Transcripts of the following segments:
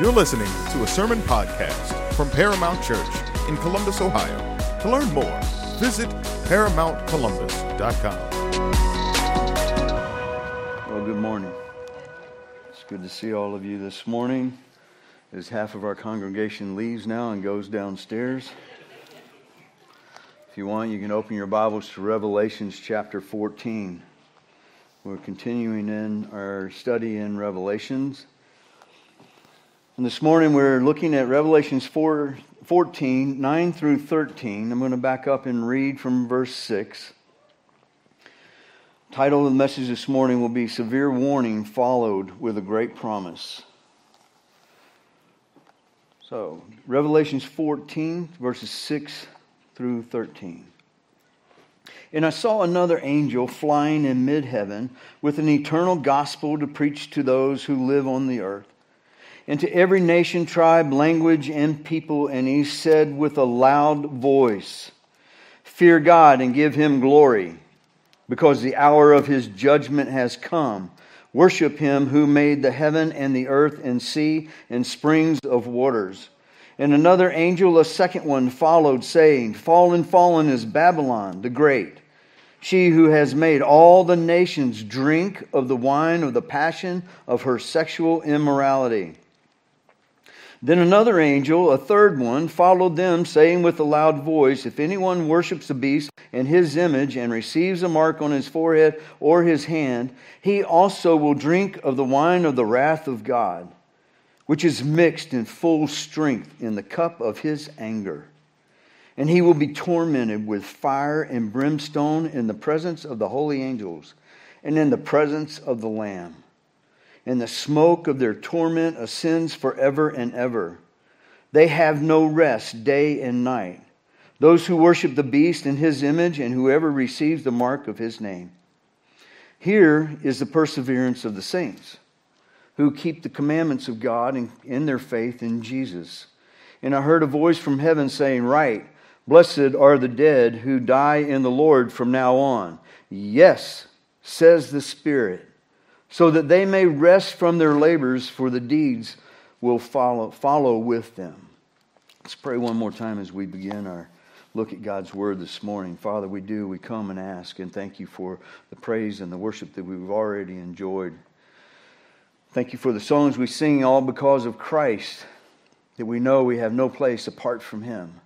You're listening to a sermon podcast from Paramount Church in Columbus, Ohio. To learn more, visit ParamountColumbus.com. Well, good morning. It's good to see all of you this morning as half of our congregation leaves now and goes downstairs. If you want, you can open your Bibles to Revelations chapter 14. We're continuing in our study in Revelations. And this morning we're looking at Revelations 4, 14, 9 through 13. I'm going to back up and read from verse 6. Title of the message this morning will be Severe Warning Followed with a Great Promise. So, Revelations 14, verses 6 through 13. And I saw another angel flying in mid heaven with an eternal gospel to preach to those who live on the earth and to every nation, tribe, language, and people. And he said with a loud voice, Fear God and give him glory, because the hour of his judgment has come. Worship him who made the heaven and the earth and sea and springs of waters. And another angel, a second one, followed, saying, Fallen, fallen is Babylon the Great, she who has made all the nations drink of the wine of the passion of her sexual immorality. Then another angel, a third one, followed them, saying with a loud voice, If anyone worships the beast and his image and receives a mark on his forehead or his hand, he also will drink of the wine of the wrath of God, which is mixed in full strength in the cup of his anger. And he will be tormented with fire and brimstone in the presence of the holy angels and in the presence of the Lamb and the smoke of their torment ascends forever and ever. They have no rest day and night. Those who worship the beast in his image and whoever receives the mark of his name. Here is the perseverance of the saints who keep the commandments of God in, their faith in Jesus. And I heard a voice from heaven saying, Right, blessed are the dead who die in the Lord from now on. Yes, says the Spirit so that they may rest from their labors, for the deeds will follow, follow with them. Let's pray one more time as we begin our look at God's word this morning. Father, we do, we come and ask and thank you for the praise and the worship that we've already enjoyed. Thank you for the songs we sing all because of Christ, that we know we have no place apart from Him.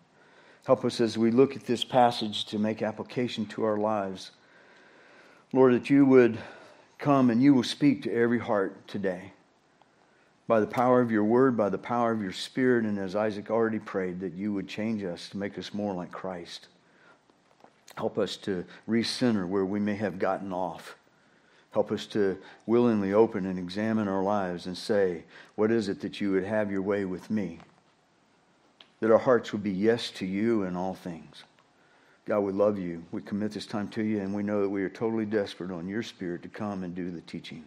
Help us as we look at this passage to make application to our lives. Lord, that you would come and you will speak to every heart today by the power of your word, by the power of your spirit, and as Isaac already prayed, that you would change us to make us more like Christ. Help us to recenter where we may have gotten off. Help us to willingly open and examine our lives and say, What is it that you would have your way with me? That our hearts would be yes to you in all things. God, we love you. We commit this time to you, and we know that we are totally desperate on your spirit to come and do the teaching.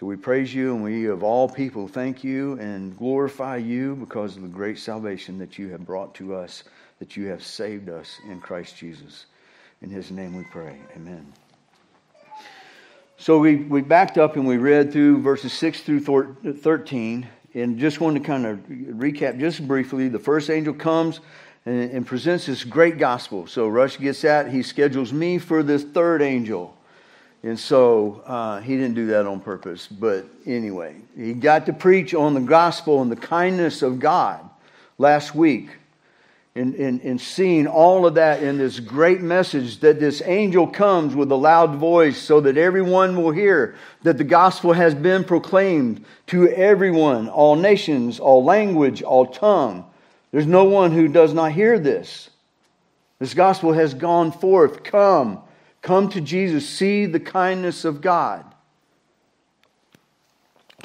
So we praise you, and we, of all people, thank you and glorify you because of the great salvation that you have brought to us, that you have saved us in Christ Jesus. In his name we pray. Amen. So we, we backed up and we read through verses 6 through 13, and just want to kind of recap just briefly. The first angel comes and, and presents this great gospel. So Rush gets that. He schedules me for this third angel. And so uh, he didn't do that on purpose. But anyway, he got to preach on the gospel and the kindness of God last week. And, and, and seeing all of that in this great message that this angel comes with a loud voice so that everyone will hear that the gospel has been proclaimed to everyone, all nations, all language, all tongue. There's no one who does not hear this. This gospel has gone forth. Come, come to Jesus. See the kindness of God.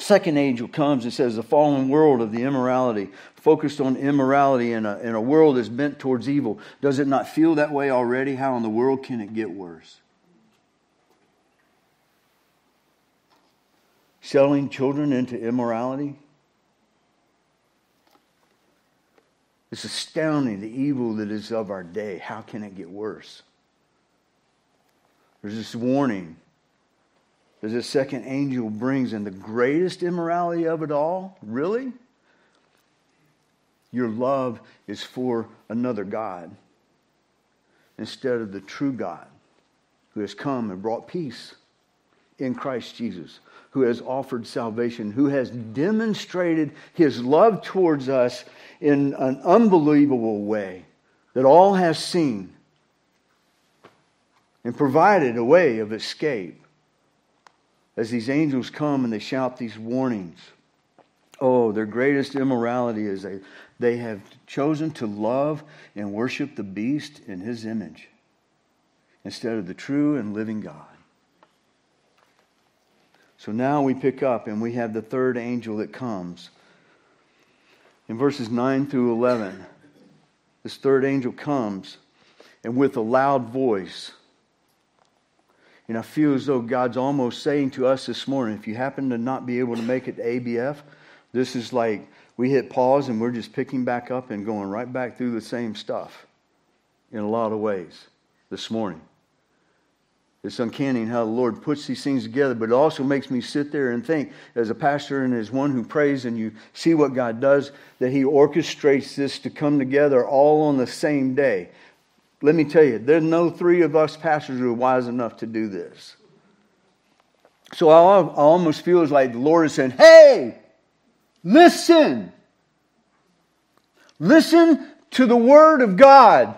Second angel comes and says, The fallen world of the immorality, focused on immorality in a, in a world that's bent towards evil. Does it not feel that way already? How in the world can it get worse? Selling children into immorality? It's astounding the evil that is of our day. How can it get worse? There's this warning that this second angel brings, and the greatest immorality of it all, really, your love is for another God instead of the true God who has come and brought peace in Christ Jesus, who has offered salvation, who has demonstrated his love towards us in an unbelievable way that all have seen and provided a way of escape as these angels come and they shout these warnings. Oh, their greatest immorality is they, they have chosen to love and worship the beast in his image instead of the true and living God. So now we pick up and we have the third angel that comes. In verses 9 through 11, this third angel comes and with a loud voice, and I feel as though God's almost saying to us this morning if you happen to not be able to make it to ABF, this is like we hit pause and we're just picking back up and going right back through the same stuff in a lot of ways this morning. It's uncanny how the Lord puts these things together, but it also makes me sit there and think, as a pastor and as one who prays and you see what God does, that He orchestrates this to come together all on the same day. Let me tell you, there's no three of us pastors who are wise enough to do this. So I almost feel like the Lord is saying, Hey, listen. Listen to the Word of God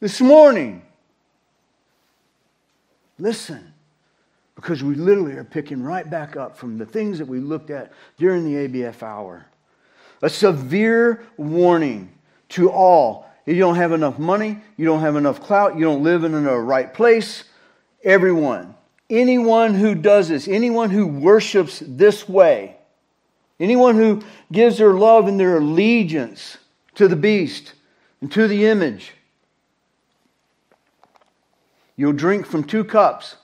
this morning. Listen. Because we literally are picking right back up from the things that we looked at during the ABF hour. A severe warning to all. You don't have enough money, you don't have enough clout, you don't live in the right place. Everyone, anyone who does this, anyone who worships this way, anyone who gives their love and their allegiance to the beast and to the image, You'll drink from two cups.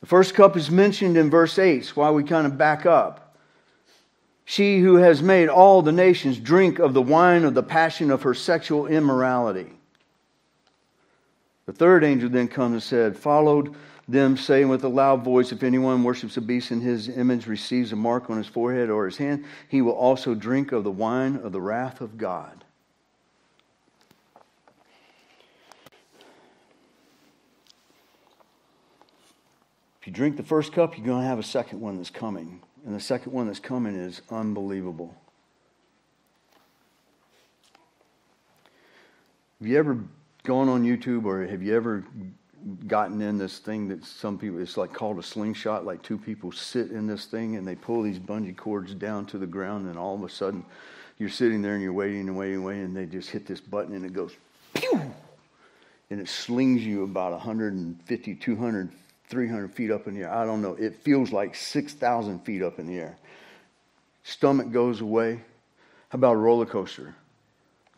The first cup is mentioned in verse 8, so why we kind of back up. She who has made all the nations drink of the wine of the passion of her sexual immorality. The third angel then comes and said, Followed them, saying with a loud voice, If anyone worships a beast in his image, receives a mark on his forehead or his hand, he will also drink of the wine of the wrath of God If you drink the first cup, you're going to have a second one that's coming. And the second one that's coming is unbelievable. Have you ever gone on YouTube or have you ever gotten in this thing that some people, it's like called a slingshot, like two people sit in this thing and they pull these bungee cords down to the ground and all of a sudden you're sitting there and you're waiting and waiting and waiting and they just hit this button and it goes pew and it slings you about 150, 200 300 feet up in the air. I don't know. It feels like 6,000 feet up in the air. Stomach goes away. How about a roller coaster?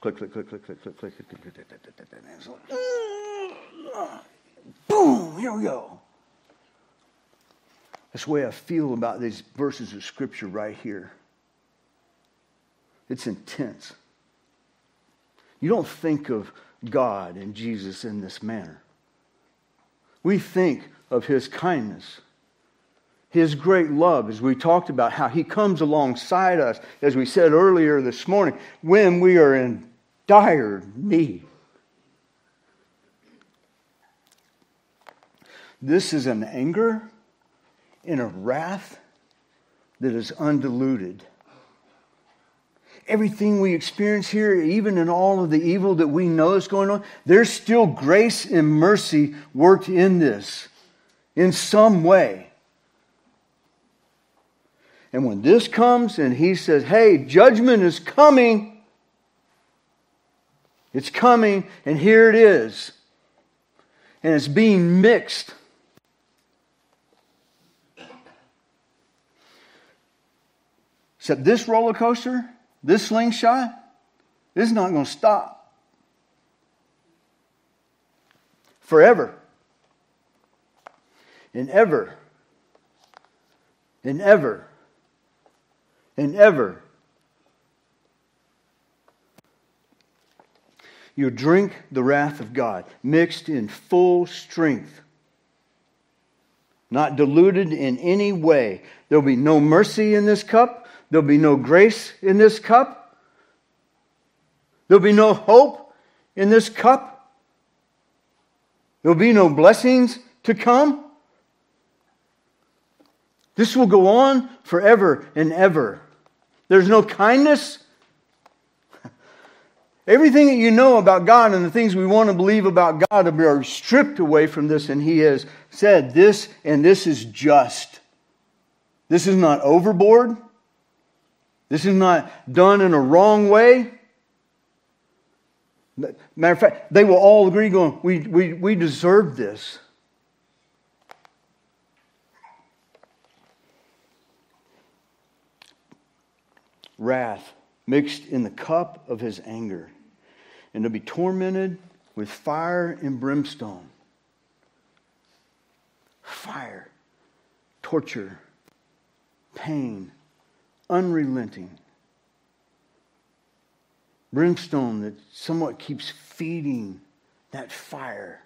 Click, click, click, click, click, click, click, click, click, click, click, click, click. Boom! Here we go. That's the way I feel about these verses of Scripture right here. It's intense. You don't think of God and Jesus in this manner. We think of his kindness, his great love, as we talked about, how he comes alongside us, as we said earlier this morning, when we are in dire need. This is an anger and a wrath that is undiluted. Everything we experience here, even in all of the evil that we know is going on, there's still grace and mercy worked in this in some way. And when this comes and he says, hey, judgment is coming, it's coming, and here it is. And it's being mixed. Except this roller coaster, this slingshot, this is not going to stop. Forever and ever and ever and ever. You drink the wrath of God, mixed in full strength, not diluted in any way. There'll be no mercy in this cup. There'll be no grace in this cup. There'll be no hope in this cup. There'll be no blessings to come. This will go on forever and ever. There's no kindness. Everything that you know about God and the things we want to believe about God are stripped away from this, and He has said this, and this is just. This is not overboard. This is not done in a wrong way. Matter of fact, they will all agree, going, We, we, we deserve this. Wrath mixed in the cup of his anger, and to be tormented with fire and brimstone. Fire, torture, pain, unrelenting. Brimstone that somewhat keeps feeding that fire.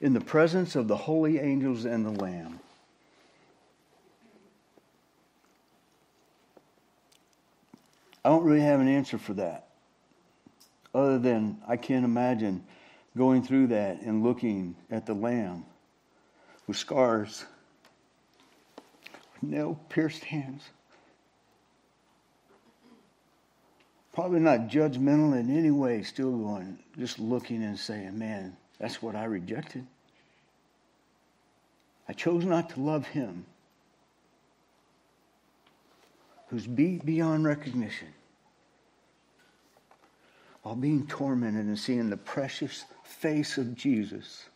In the presence of the holy angels and the Lamb. I don't really have an answer for that. Other than I can't imagine going through that and looking at the Lamb with scars, with nail pierced hands. Probably not judgmental in any way, still going, just looking and saying, man, that's what I rejected. I chose not to love him who's beat beyond recognition while being tormented and seeing the precious face of Jesus.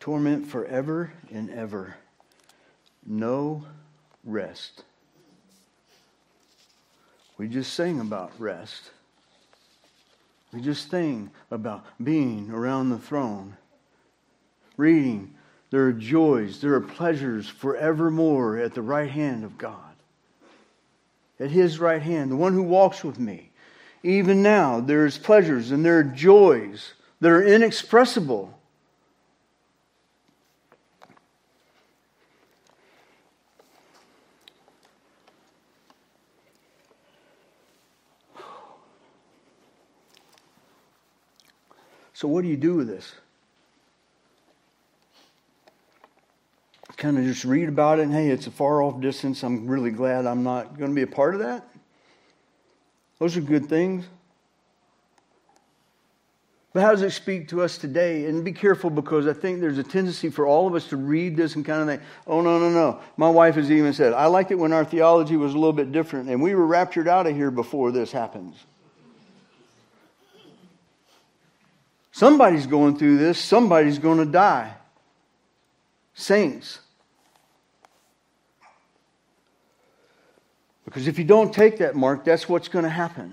Torment forever and ever. No rest. We just sang about rest. We just sing about being around the throne, reading there are joys, there are pleasures forevermore at the right hand of God. At his right hand, the one who walks with me. Even now, there's pleasures and there are joys that are inexpressible. So, what do you do with this? Kind of just read about it and hey, it's a far off distance. I'm really glad I'm not going to be a part of that. Those are good things. But how does it speak to us today? And be careful because I think there's a tendency for all of us to read this and kind of think, oh, no, no, no. My wife has even said, I liked it when our theology was a little bit different and we were raptured out of here before this happens. Somebody's going through this, somebody's going to die. Saints. Because if you don't take that mark, that's what's going to happen.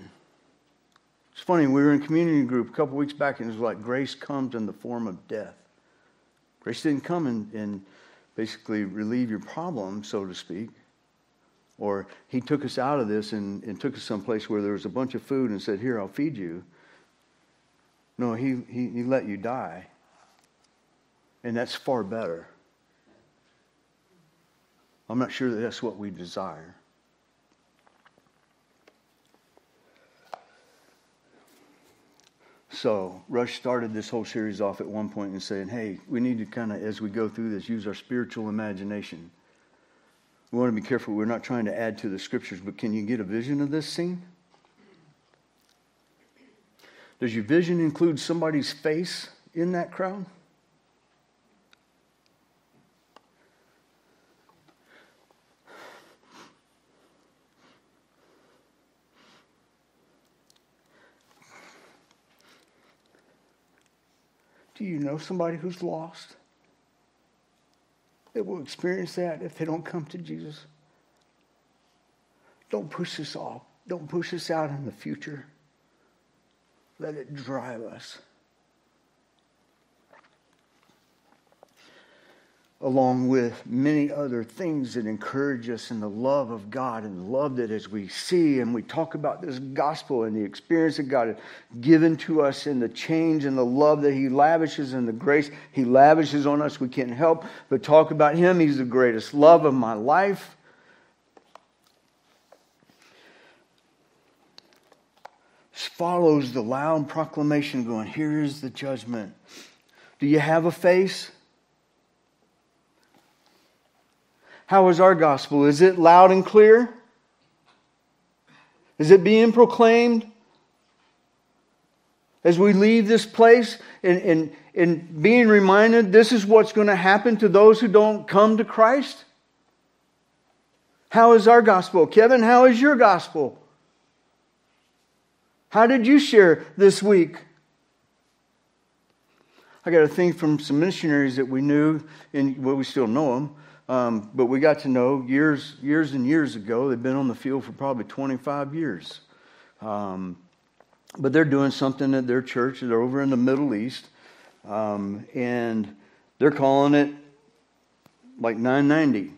It's funny, we were in community group a couple weeks back, and it was like grace comes in the form of death. Grace didn't come and, and basically relieve your problem, so to speak. Or he took us out of this and, and took us someplace where there was a bunch of food and said, Here, I'll feed you. No, he, he, he let you die. And that's far better. I'm not sure that that's what we desire. So Rush started this whole series off at one point and saying, hey, we need to kind of, as we go through this, use our spiritual imagination. We want to be careful. We're not trying to add to the scriptures, but can you get a vision of this scene? Does your vision include somebody's face in that crowd? You know somebody who's lost? They will experience that if they don't come to Jesus. Don't push this off. Don't push this out in the future. Let it drive us. Along with many other things that encourage us in the love of God and love that as we see and we talk about this gospel and the experience that God has given to us and the change and the love that He lavishes and the grace He lavishes on us, we can't help but talk about Him. He's the greatest love of my life. Follows the loud proclamation going, Here is the judgment. Do you have a face? How is our gospel? Is it loud and clear? Is it being proclaimed? As we leave this place and, and, and being reminded this is what's going to happen to those who don't come to Christ? How is our gospel? Kevin, how is your gospel? How did you share this week? I got a thing from some missionaries that we knew, and well, we still know them, um, but we got to know years, years and years ago. They've been on the field for probably 25 years. Um, but they're doing something at their church. They're over in the Middle East, um, and they're calling it like 990.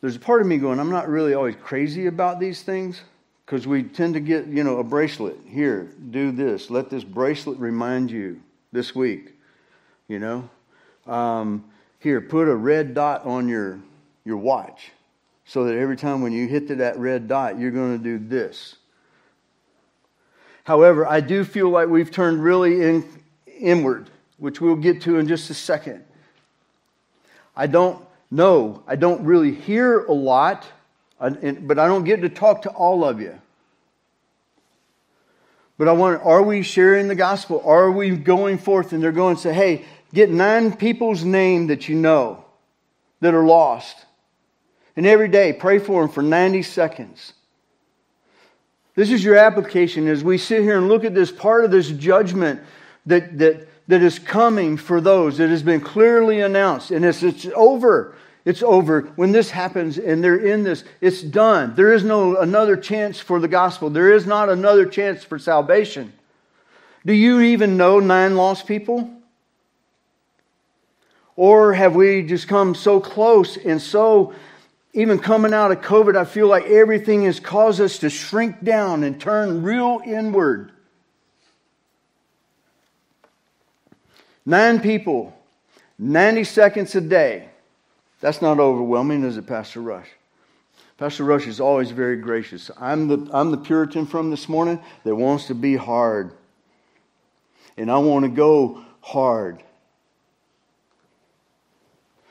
There's a part of me going, I'm not really always crazy about these things because we tend to get, you know, a bracelet. Here, do this. Let this bracelet remind you this week, you know. Um, here, put a red dot on your, your watch so that every time when you hit to that red dot, you're going to do this. However, I do feel like we've turned really in, inward, which we'll get to in just a second. I don't know, I don't really hear a lot, but I don't get to talk to all of you. But I want, are we sharing the gospel? Are we going forth and they're going to say, hey, get nine people's name that you know that are lost. And every day, pray for them for 90 seconds. This is your application as we sit here and look at this part of this judgment that, that, that is coming for those that has been clearly announced. And it's, it's over. It's over. When this happens and they're in this, it's done. There is no another chance for the gospel. There is not another chance for salvation. Do you even know nine lost people? Or have we just come so close and so, even coming out of COVID, I feel like everything has caused us to shrink down and turn real inward? Nine people, 90 seconds a day. That's not overwhelming, is it, Pastor Rush? Pastor Rush is always very gracious. I'm the, I'm the Puritan from this morning that wants to be hard. And I want to go hard.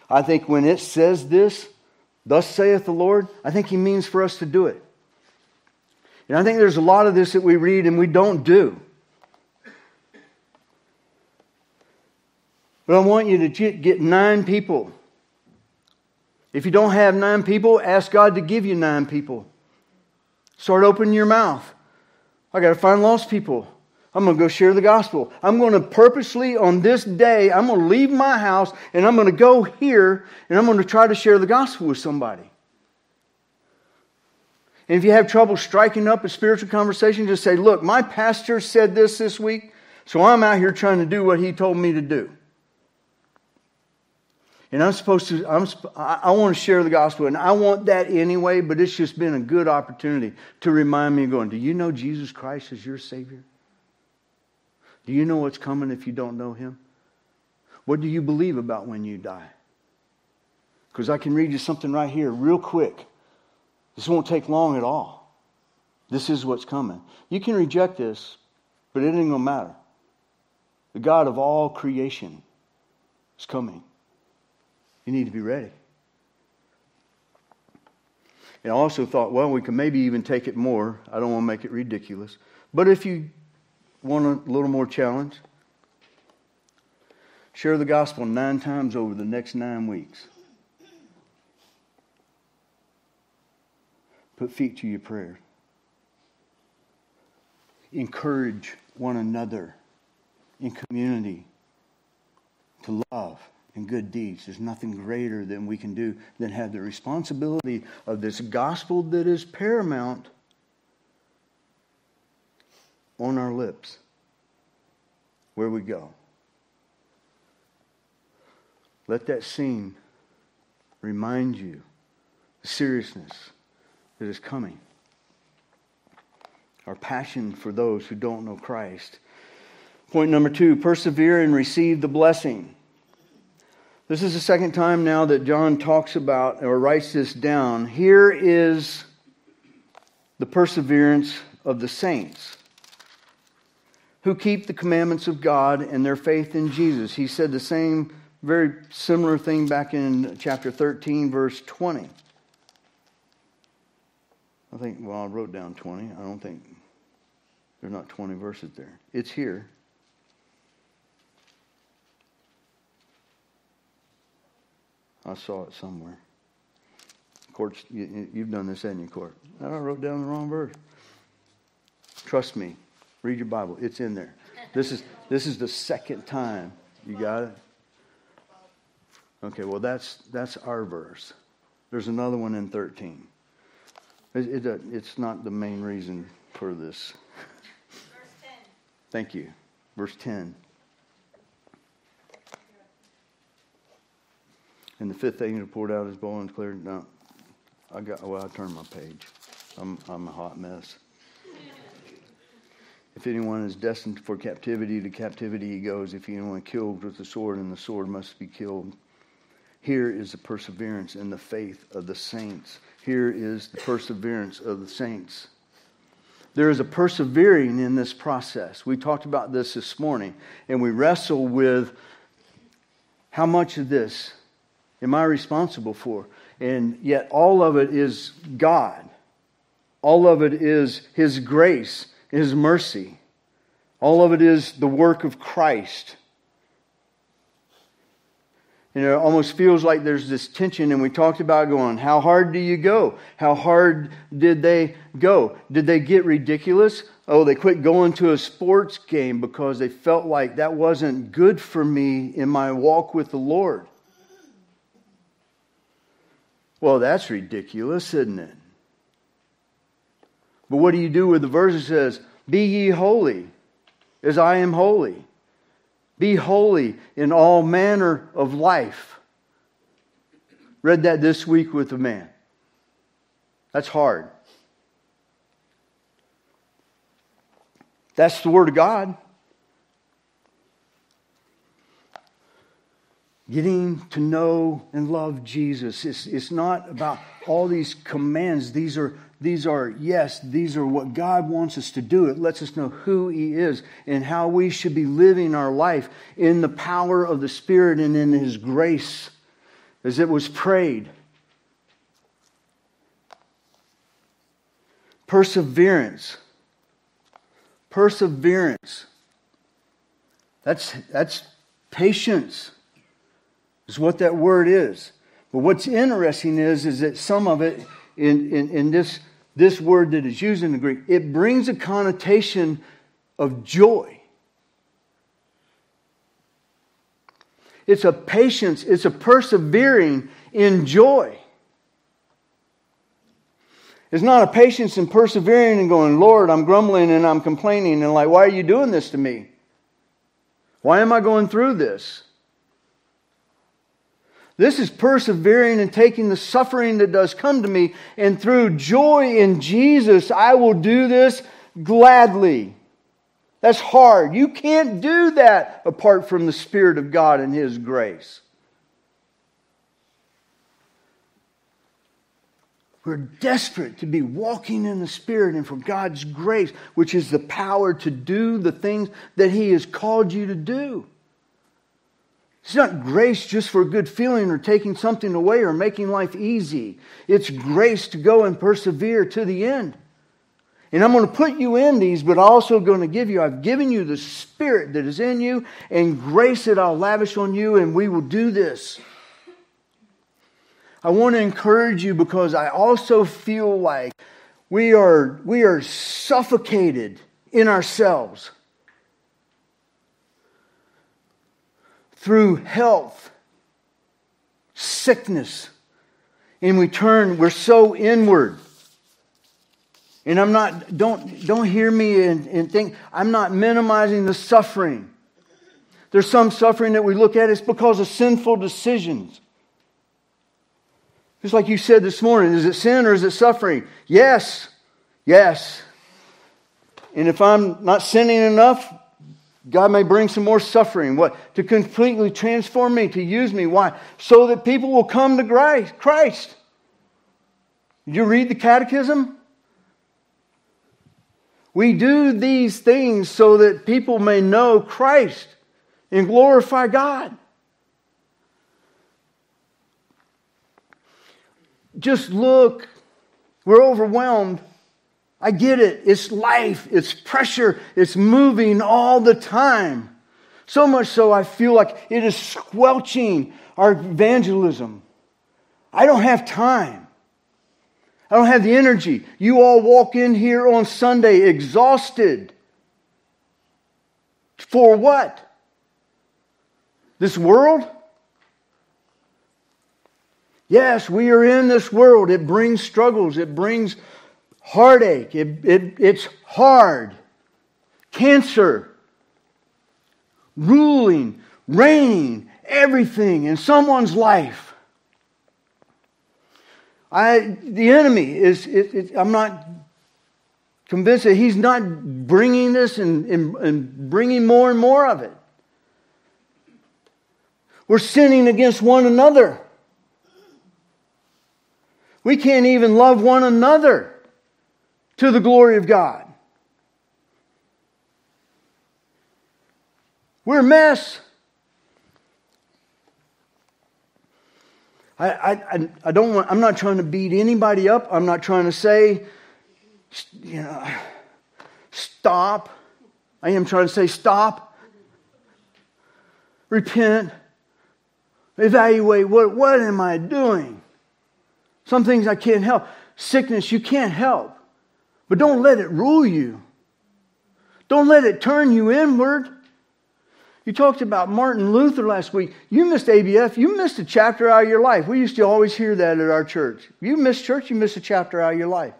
I think when it says this, thus saith the Lord, I think he means for us to do it. And I think there's a lot of this that we read and we don't do. But I want you to get nine people if you don't have nine people, ask God to give you nine people. Start opening your mouth. I got to find lost people. I'm going to go share the gospel. I'm going to purposely, on this day, I'm going to leave my house and I'm going to go here and I'm going to try to share the gospel with somebody. And if you have trouble striking up a spiritual conversation, just say, Look, my pastor said this this week, so I'm out here trying to do what he told me to do. And I'm supposed to, I'm, I want to share the gospel, and I want that anyway, but it's just been a good opportunity to remind me of going, Do you know Jesus Christ as your Savior? Do you know what's coming if you don't know Him? What do you believe about when you die? Because I can read you something right here, real quick. This won't take long at all. This is what's coming. You can reject this, but it ain't going to matter. The God of all creation is coming. You need to be ready. And I also thought, well, we can maybe even take it more. I don't want to make it ridiculous. But if you want a little more challenge, share the gospel nine times over the next nine weeks. Put feet to your prayer. Encourage one another in community to love and good deeds. There's nothing greater than we can do than have the responsibility of this gospel that is paramount on our lips where we go. Let that scene remind you the seriousness that is coming. Our passion for those who don't know Christ. Point number two persevere and receive the blessing. This is the second time now that John talks about or writes this down. Here is the perseverance of the saints who keep the commandments of God and their faith in Jesus. He said the same, very similar thing back in chapter 13, verse 20. I think, well, I wrote down 20. I don't think there's not 20 verses there. It's here. I saw it somewhere. Courts, you, have done this, haven't you, Court? I wrote down the wrong verse. Trust me. Read your Bible. It's in there. This is this is the second time. You got it? Okay, well that's that's our verse. There's another one in 13. It, it, uh, it's not the main reason for this. Thank you. Verse 10. And the fifth angel poured out his bowl and declared, No, I got, well, I turned my page. I'm, I'm a hot mess. If anyone is destined for captivity, to captivity he goes. If anyone killed with the sword, and the sword must be killed. Here is the perseverance and the faith of the saints. Here is the perseverance of the saints. There is a persevering in this process. We talked about this this morning, and we wrestle with how much of this am I responsible for? And yet, all of it is God. All of it is His grace, His mercy. All of it is the work of Christ. You know, it almost feels like there's this tension, and we talked about going, how hard do you go? How hard did they go? Did they get ridiculous? Oh, they quit going to a sports game because they felt like that wasn't good for me in my walk with the Lord. Well, that's ridiculous, isn't it? But what do you do with the verse that says, Be ye holy, as I am holy? Be holy in all manner of life. Read that this week with a man. That's hard. That's the Word of God. Getting to know and love Jesus. It's, it's not about all these commands. These are, these are, yes, these are what God wants us to do. It lets us know who He is and how we should be living our life in the power of the Spirit and in His grace, as it was prayed. Perseverance. Perseverance. That's, that's patience is what that word is. But what's interesting is, is that some of it in, in, in this, this word that is used in the Greek, it brings a connotation of joy. It's a patience, it's a persevering in joy. It's not a patience and persevering and going, Lord, I'm grumbling and I'm complaining and like, why are you doing this to me? Why am I going through this? This is persevering and taking the suffering that does come to me, and through joy in Jesus, I will do this gladly. That's hard. You can't do that apart from the Spirit of God and His grace. We're desperate to be walking in the Spirit and for God's grace, which is the power to do the things that He has called you to do. It's not grace just for good feeling or taking something away or making life easy. It's grace to go and persevere to the end. And I'm going to put you in these, but also going to give you, I've given you the Spirit that is in you and grace that I'll lavish on you, and we will do this. I want to encourage you because I also feel like we are, we are suffocated in ourselves. Through health, sickness. And we turn, we're so inward. And I'm not, don't, don't hear me and, and think, I'm not minimizing the suffering. There's some suffering that we look at, it's because of sinful decisions. Just like you said this morning, is it sin or is it suffering? Yes, yes. And if I'm not sinning enough, God may bring some more suffering. What? To completely transform me, to use me. Why? So that people will come to Christ. You read the catechism? We do these things so that people may know Christ and glorify God. Just look. We're overwhelmed. I get it. It's life, it's pressure, it's moving all the time. So much so, I feel like it is squelching our evangelism. I don't have time. I don't have the energy. You all walk in here on Sunday exhausted. For what? This world? Yes, we are in this world. It brings struggles, it brings heartache, it, it, it's hard. Cancer, ruling, reigning, everything in someone's life. I, the enemy is, it, it, I'm not convinced that he's not bringing this and, and, and bringing more and more of it. We're sinning against one another. We can't even love one another to the glory of God. We're a mess. I, I, I don't want, I'm not trying to beat anybody up. I'm not trying to say, you know, stop. I am trying to say, stop. Repent. Evaluate what, what am I doing? Some things I can't help. Sickness, you can't help. But don't let it rule you. Don't let it turn you inward. You talked about Martin Luther last week. You missed ABF. You missed a chapter out of your life. We used to always hear that at our church. You miss church, you miss a chapter out of your life.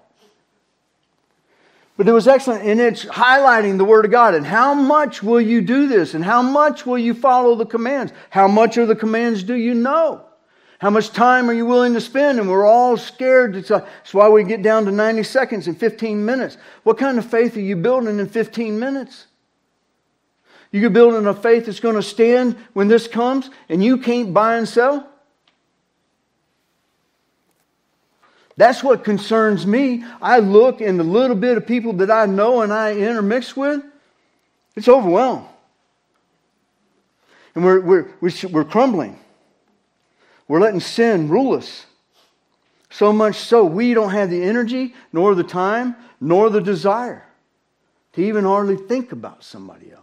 But it was excellent, and it's highlighting the Word of God. And how much will you do this? And how much will you follow the commands? How much of the commands do you know? How much time are you willing to spend? And we're all scared. That's why we get down to 90 seconds and 15 minutes. What kind of faith are you building in 15 minutes? You're building a faith that's going to stand when this comes and you can't buy and sell? That's what concerns me. I look in the little bit of people that I know and I intermix with, it's overwhelmed. And we're, we're, we're crumbling. We're letting sin rule us. So much so, we don't have the energy, nor the time, nor the desire to even hardly think about somebody else.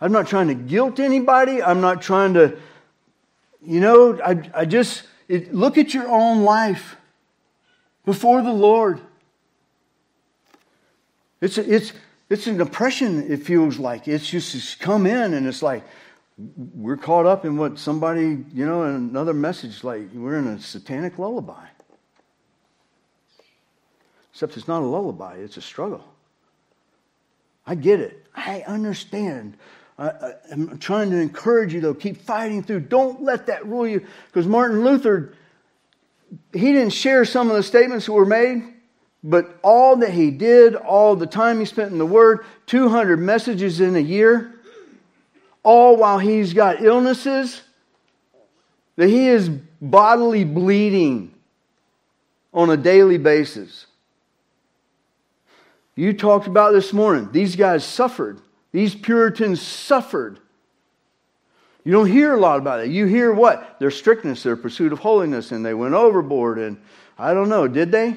I'm not trying to guilt anybody. I'm not trying to, you know, I, I just it, look at your own life before the Lord. It's, it's, it's an oppression, it feels like. It's just it's come in and it's like, we're caught up in what somebody, you know, in another message, like we're in a satanic lullaby. Except it's not a lullaby, it's a struggle. I get it. I understand. I, am trying to encourage you, though. Keep fighting through. Don't let that rule you. Because Martin Luther, he didn't share some of the statements that were made, but all that he did, all the time he spent in the Word, 200 messages in a year, all while he's got illnesses, that he is bodily bleeding on a daily basis. You talked about this morning. These guys suffered. These Puritans suffered. You don't hear a lot about it. You hear what? Their strictness, their pursuit of holiness, and they went overboard. And I don't know, did they?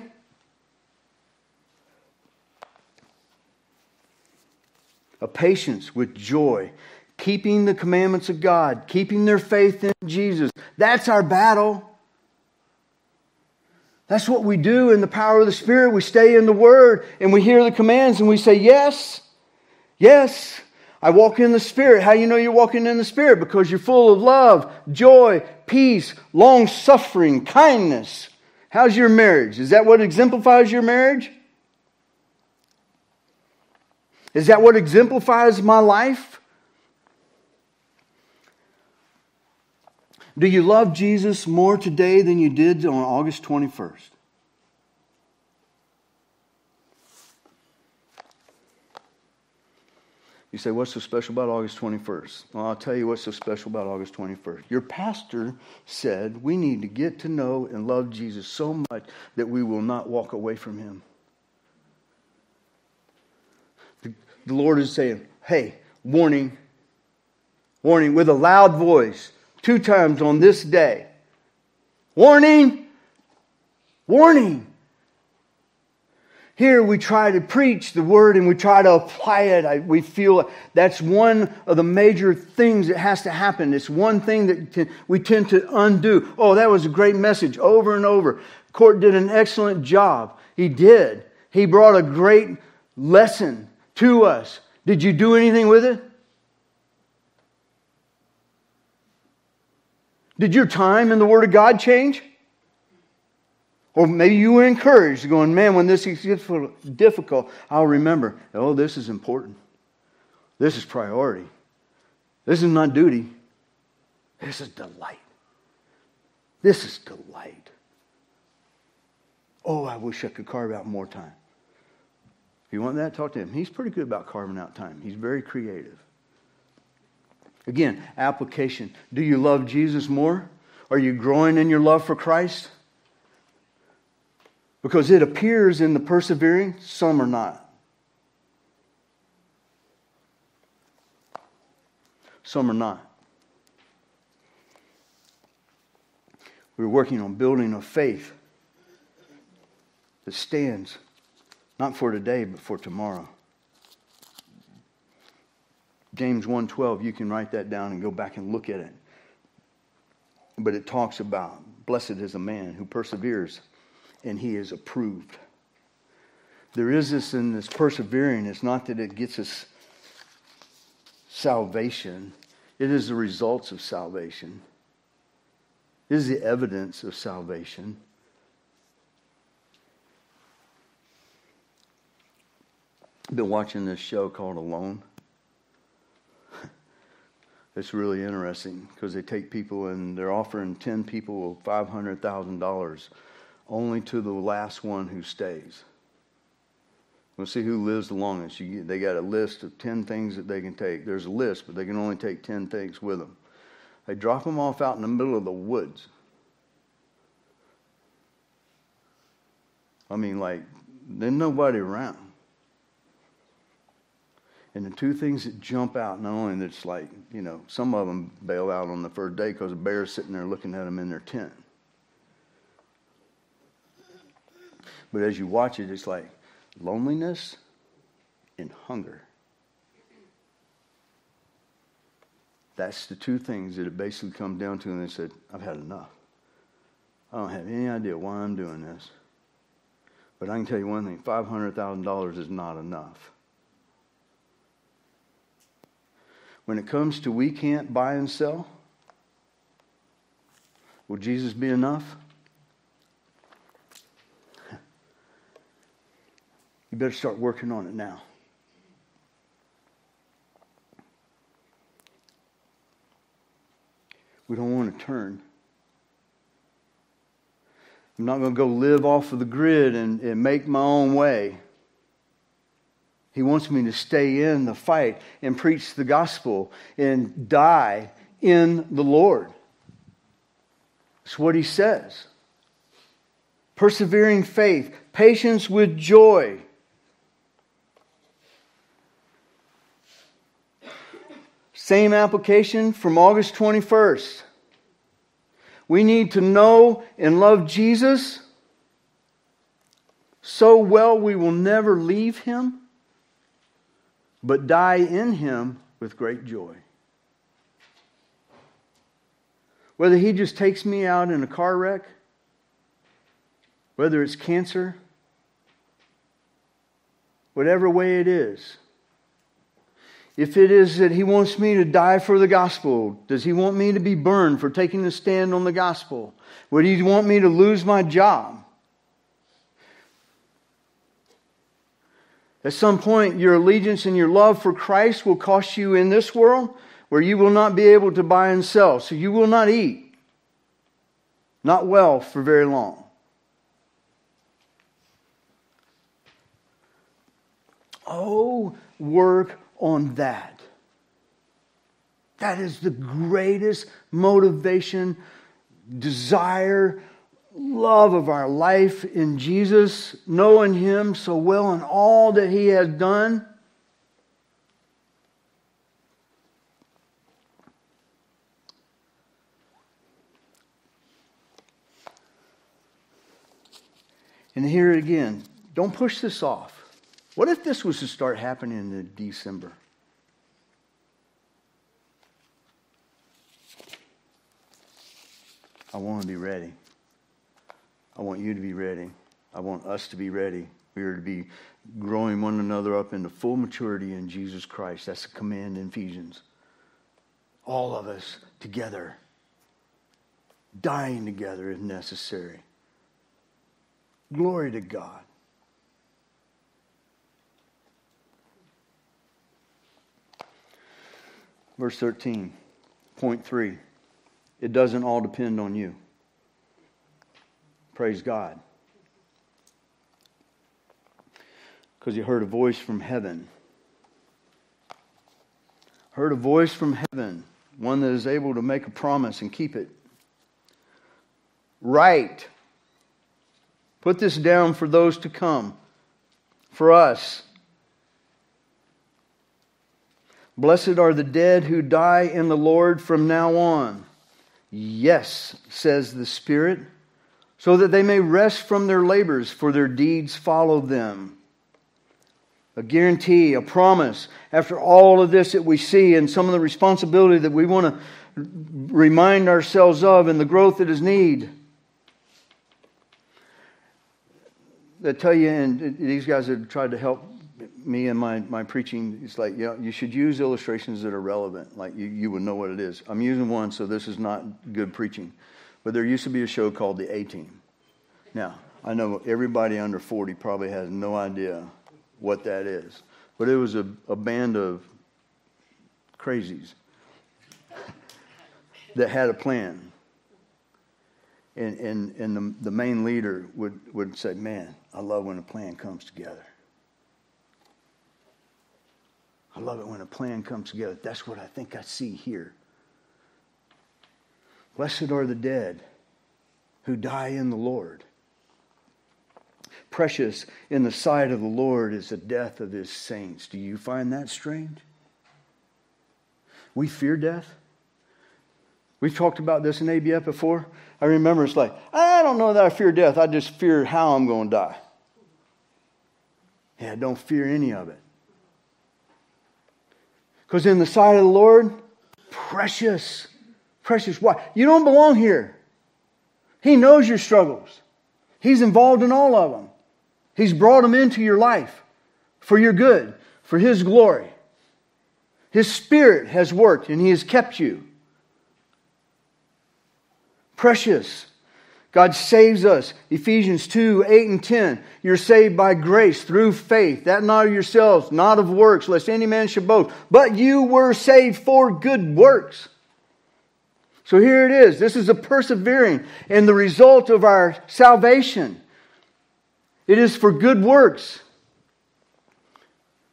A patience with joy, keeping the commandments of God, keeping their faith in Jesus. That's our battle. That's what we do in the power of the Spirit. We stay in the Word and we hear the commands and we say, Yes, yes, I walk in the Spirit. How you know you're walking in the Spirit? Because you're full of love, joy, peace, long suffering, kindness. How's your marriage? Is that what exemplifies your marriage? Is that what exemplifies my life? Do you love Jesus more today than you did on August 21st? You say, What's so special about August 21st? Well, I'll tell you what's so special about August 21st. Your pastor said we need to get to know and love Jesus so much that we will not walk away from him. The, the Lord is saying, Hey, warning, warning, with a loud voice, two times on this day. Warning, warning. Here we try to preach the word and we try to apply it. I, we feel that's one of the major things that has to happen. It's one thing that t- we tend to undo. Oh, that was a great message over and over. Court did an excellent job. He did. He brought a great lesson to us. Did you do anything with it? Did your time in the Word of God change? Or maybe you were encouraged, going, man, when this gets difficult, I'll remember, oh, this is important. This is priority. This is not duty. This is delight. This is delight. Oh, I wish I could carve out more time. If you want that, talk to him. He's pretty good about carving out time, he's very creative. Again, application. Do you love Jesus more? Are you growing in your love for Christ? Because it appears in the persevering, some are not. Some are not. We're working on building a faith that stands not for today, but for tomorrow. James 1:12, you can write that down and go back and look at it. But it talks about blessed is a man who perseveres and he is approved. There is this in this persevering, it's not that it gets us salvation, it is the results of salvation. It is the evidence of salvation. I've been watching this show called Alone. It's really interesting because they take people and they're offering 10 people $500,000 only to the last one who stays. We'll see who lives the longest. You, they got a list of 10 things that they can take. There's a list, but they can only take 10 things with them. They drop them off out in the middle of the woods. I mean, like, there's nobody around. And the two things that jump out, not only that's like, you know, some of them bail out on the first day because a bear's sitting there looking at them in their tent. But as you watch it, it's like loneliness and hunger. That's the two things that it basically comes down to. And they said, I've had enough. I don't have any idea why I'm doing this. But I can tell you one thing $500,000 is not enough. When it comes to we can't buy and sell, will Jesus be enough? You better start working on it now. We don't want to turn. I'm not going to go live off of the grid and, and make my own way. He wants me to stay in the fight and preach the gospel and die in the Lord. That's what he says. Persevering faith, patience with joy. Same application from August 21st. We need to know and love Jesus so well we will never leave him, but die in him with great joy. Whether he just takes me out in a car wreck, whether it's cancer, whatever way it is, if it is that he wants me to die for the gospel, does he want me to be burned for taking a stand on the gospel? Would he want me to lose my job? At some point, your allegiance and your love for Christ will cost you in this world where you will not be able to buy and sell. So you will not eat, not well for very long. Oh, work on that. That is the greatest motivation, desire, love of our life in Jesus, knowing Him so well and all that He has done. And here again, don't push this off. What if this was to start happening in December? I want to be ready. I want you to be ready. I want us to be ready. We are to be growing one another up into full maturity in Jesus Christ. That's the command in Ephesians. All of us together, dying together if necessary. Glory to God. Verse 13, point three. It doesn't all depend on you. Praise God. Because he heard a voice from heaven. Heard a voice from heaven, one that is able to make a promise and keep it. Right. Put this down for those to come, for us. Blessed are the dead who die in the Lord from now on. Yes, says the Spirit, so that they may rest from their labors, for their deeds follow them. A guarantee, a promise, after all of this that we see and some of the responsibility that we want to remind ourselves of and the growth that is need. They tell you, and these guys have tried to help me and my, my preaching, it's like, you know, you should use illustrations that are relevant. Like you, you would know what it is. I'm using one, so this is not good preaching. But there used to be a show called The A Team. Now, I know everybody under 40 probably has no idea what that is. But it was a, a band of crazies that had a plan. And, and, and the, the main leader would, would say, Man, I love when a plan comes together. I love it when a plan comes together. That's what I think I see here. Blessed are the dead who die in the Lord. Precious in the sight of the Lord is the death of his saints. Do you find that strange? We fear death. We've talked about this in ABF before. I remember it's like, I don't know that I fear death. I just fear how I'm going to die. Yeah, don't fear any of it. Because in the sight of the Lord, precious, precious. Why? You don't belong here. He knows your struggles. He's involved in all of them. He's brought them into your life for your good, for His glory. His Spirit has worked and He has kept you. Precious. God saves us. Ephesians 2 8 and 10. You're saved by grace through faith, that not of yourselves, not of works, lest any man should boast. But you were saved for good works. So here it is. This is a persevering and the result of our salvation. It is for good works.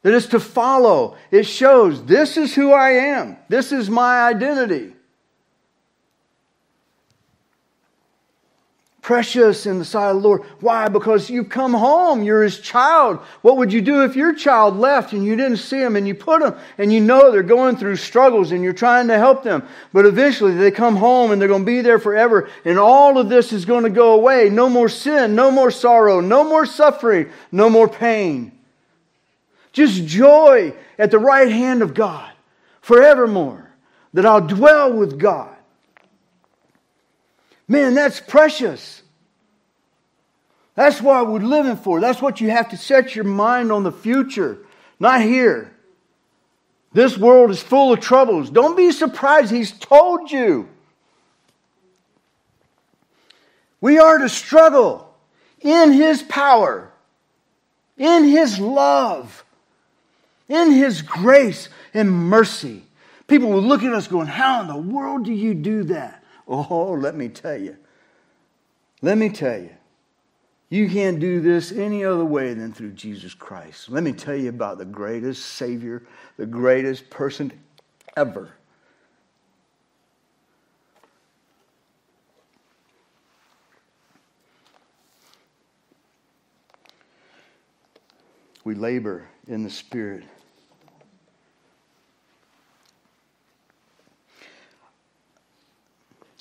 That is to follow. It shows this is who I am. This is my identity. Precious in the sight of the Lord. Why? Because you've come home, you're his child. What would you do if your child left and you didn't see him and you put them and you know they're going through struggles and you're trying to help them, but eventually they come home and they're going to be there forever and all of this is going to go away. No more sin, no more sorrow, no more suffering, no more pain. Just joy at the right hand of God forevermore that I'll dwell with God. Man, that's precious. That's what we're living for. That's what you have to set your mind on the future, not here. This world is full of troubles. Don't be surprised. He's told you. We are to struggle in His power. in His love, in His grace and mercy. People will look at us going, How in the world do you do that? Oh, let me tell you. Let me tell you. You can't do this any other way than through Jesus Christ. Let me tell you about the greatest Savior, the greatest person ever. We labor in the Spirit.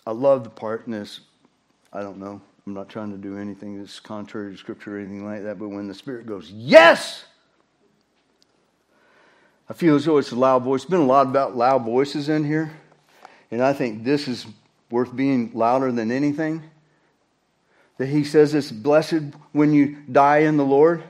I love the part in this. I don't know. I'm not trying to do anything that's contrary to Scripture or anything like that, but when the Spirit goes, Yes! I feel as though it's a loud voice. There's been a lot about loud voices in here, and I think this is worth being louder than anything. That he says it's blessed when you die in the Lord.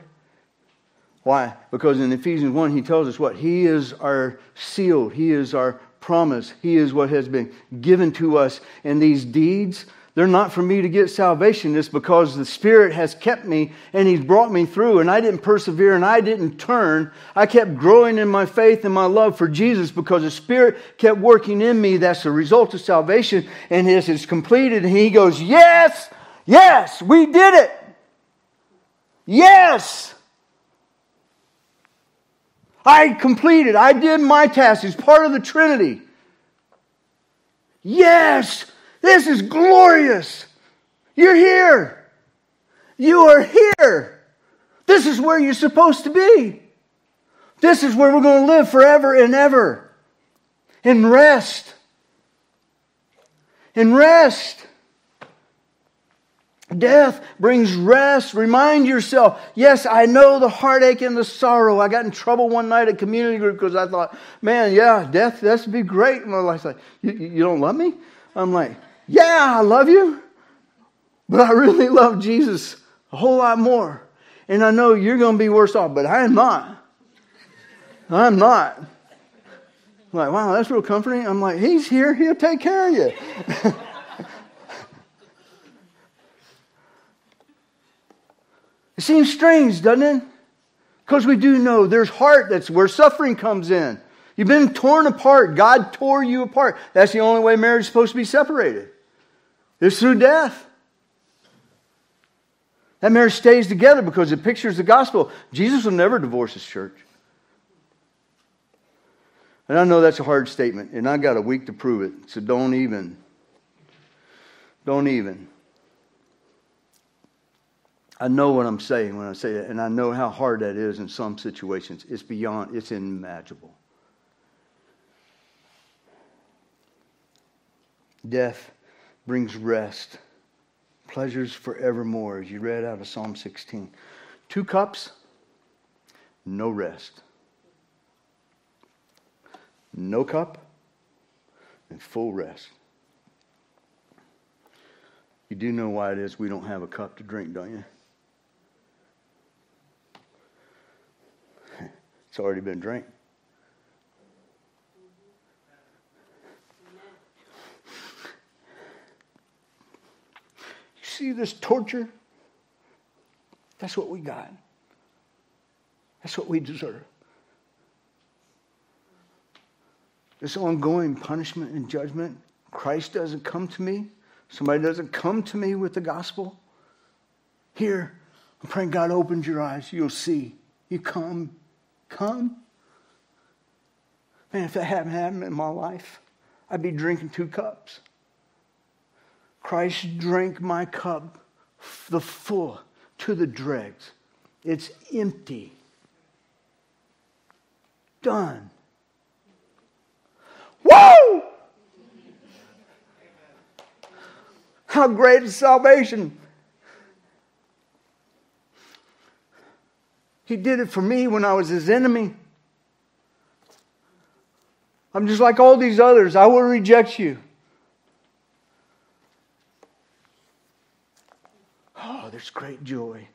Why? Because in Ephesians 1, he tells us what? He is our seal, He is our promise, He is what has been given to us. And these deeds, they're not for me to get salvation. It's because the Spirit has kept me and He's brought me through. And I didn't persevere and I didn't turn. I kept growing in my faith and my love for Jesus because the Spirit kept working in me. That's the result of salvation. And this is completed. And He goes, Yes, yes, we did it. Yes. I completed, I did my task. It's part of the Trinity. Yes, this is glorious. You're here. You are here. This is where you're supposed to be. This is where we're going to live forever and ever. In rest. In rest. Death brings rest. Remind yourself, yes, I know the heartache and the sorrow. I got in trouble one night at community group because I thought, man, yeah, death, that's be great. And my wife's like, you, you don't love me? I'm like, yeah, I love you, but I really love Jesus a whole lot more. And I know you're going to be worse off, but I am not. I'm not. I'm like, wow, that's real comforting. I'm like, he's here, he'll take care of you. It seems strange, doesn't it? Because we do know there's heart that's where suffering comes in. You've been torn apart. God tore you apart. That's the only way marriage is supposed to be separated. It's through death. That marriage stays together because it pictures the gospel. Jesus will never divorce his church. And I know that's a hard statement, and I got a week to prove it. So don't even. Don't even. I know what I'm saying when I say that, and I know how hard that is in some situations. It's beyond, it's unimaginable. Death brings rest, pleasures forevermore, as you read out of Psalm 16. Two cups, no rest. No cup, and full rest. You do know why it is we don't have a cup to drink, don't you? It's already been drank. You see this torture? That's what we got. That's what we deserve. This ongoing punishment and judgment. Christ doesn't come to me. Somebody doesn't come to me with the gospel. Here, I'm praying God opens your eyes. You'll see. You come, come. Man, if that hadn't happened in my life, I'd be drinking two cups. Christ drank my cup, the full, to the dregs. It's empty. Done. Whoa! How great is salvation! He did it for me when I was his enemy. I'm just like all these others. I will reject you. Oh, there's great joy.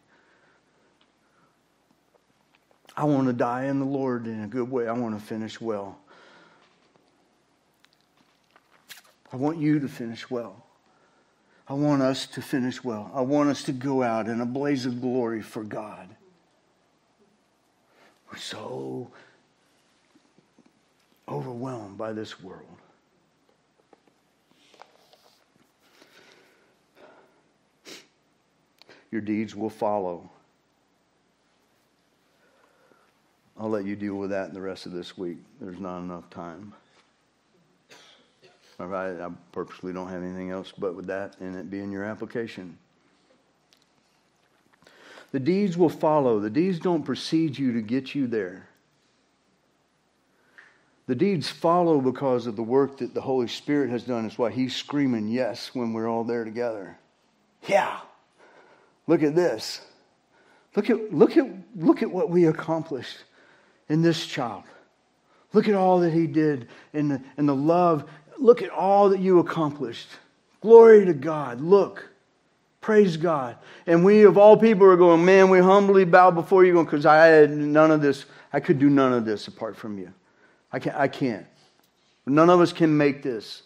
I want to die in the Lord in a good way. I want to finish well. I want you to finish well. I want us to finish well. I want us to go out in a blaze of glory for God. So overwhelmed by this world. Your deeds will follow. I'll let you deal with that in the rest of this week. There's not enough time. All right, I purposely don't have anything else but with that and it being your application. The deeds will follow. The deeds don't precede you to get you there. The deeds follow because of the work that the Holy Spirit has done. It's why He's screaming yes when we're all there together. Yeah. Look at this. Look at, look at, look at what we accomplished in this child. Look at all that he did and the, and the love. Look at all that you accomplished. Glory to God. Look. Praise God. And we, of all people, are going, man, we humbly bow before you going because I had none of this. I could do none of this apart from you. I can't. I can't. None of us can make this.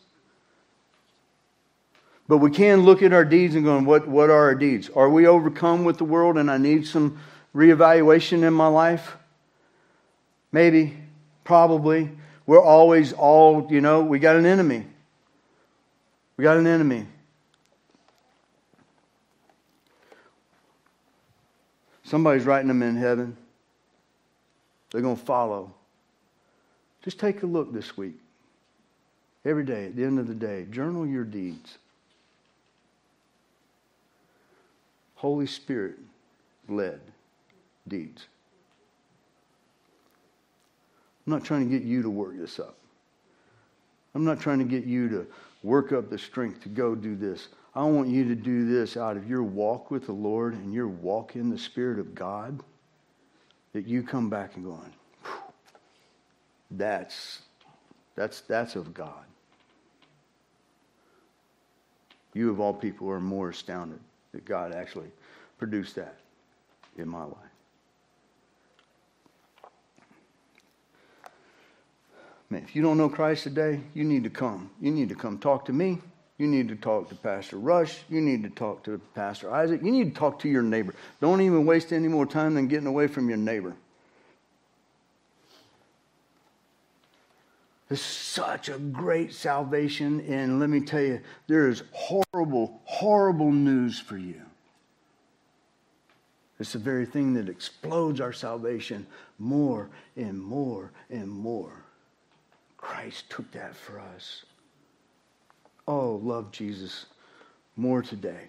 But we can look at our deeds and go, what, what are our deeds? Are we overcome with the world and I need some reevaluation in my life? Maybe, probably. We're always all, you know, we got an enemy. We got an enemy. Somebody's writing them in heaven. They're going to follow. Just take a look this week. Every day, at the end of the day, journal your deeds. Holy Spirit led deeds. I'm not trying to get you to work this up. I'm not trying to get you to work up the strength to go do this. I want you to do this out of your walk with the Lord and your walk in the Spirit of God. That you come back and going, that's that's that's of God. You of all people are more astounded that God actually produced that in my life. Man, if you don't know Christ today, you need to come. You need to come talk to me. You need to talk to Pastor Rush. You need to talk to Pastor Isaac. You need to talk to your neighbor. Don't even waste any more time than getting away from your neighbor. There's such a great salvation, and let me tell you, there is horrible, horrible news for you. It's the very thing that explodes our salvation more and more and more. Christ took that for us. Oh, love Jesus more today,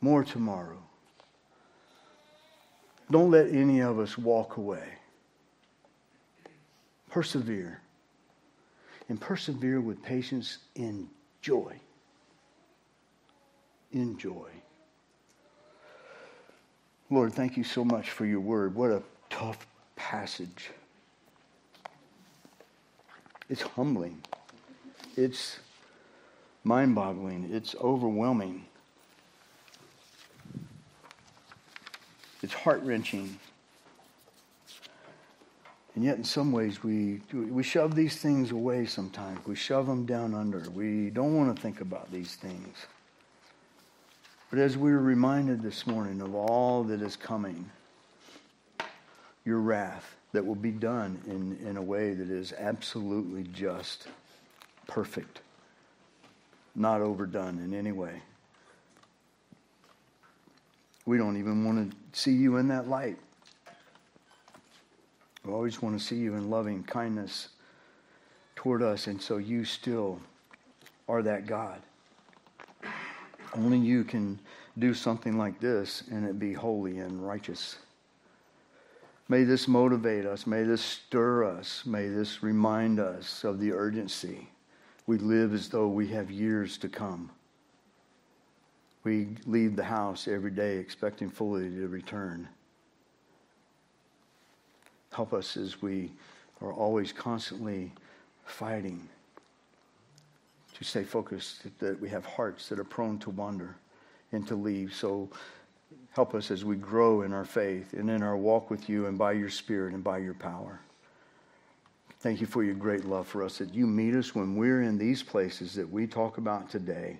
more tomorrow. Don't let any of us walk away. Persevere. And persevere with patience in joy. In joy. Lord, thank you so much for your word. What a tough passage. It's humbling. It's mind boggling. It's overwhelming. It's heart wrenching. And yet, in some ways, we, we shove these things away sometimes. We shove them down under. We don't want to think about these things. But as we were reminded this morning of all that is coming, your wrath, that will be done in, in a way that is absolutely just, perfect, not overdone in any way. We don't even want to see you in that light. We always want to see you in loving kindness toward us, and so you still are that God. Only you can do something like this and it be holy and righteous. May this motivate us. May this stir us. May this remind us of the urgency. We live as though we have years to come. We leave the house every day expecting fully to return. Help us as we are always constantly fighting to stay focused, that we have hearts that are prone to wander and to leave. So Help us as we grow in our faith and in our walk with you and by your Spirit and by your power. Thank you for your great love for us that you meet us when we're in these places that we talk about today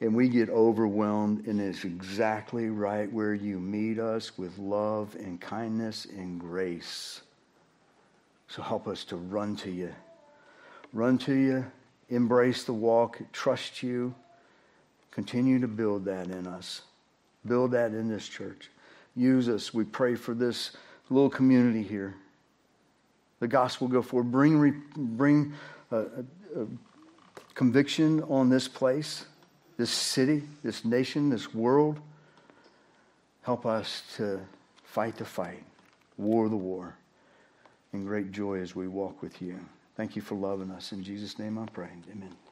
and we get overwhelmed, and it's exactly right where you meet us with love and kindness and grace. So help us to run to you. Run to you, embrace the walk, trust you. Continue to build that in us. Build that in this church. Use us. We pray for this little community here. The gospel go forward. Bring, bring a, a, a conviction on this place, this city, this nation, this world. Help us to fight the fight, war the war, in great joy as we walk with you. Thank you for loving us. In Jesus' name I pray. Amen.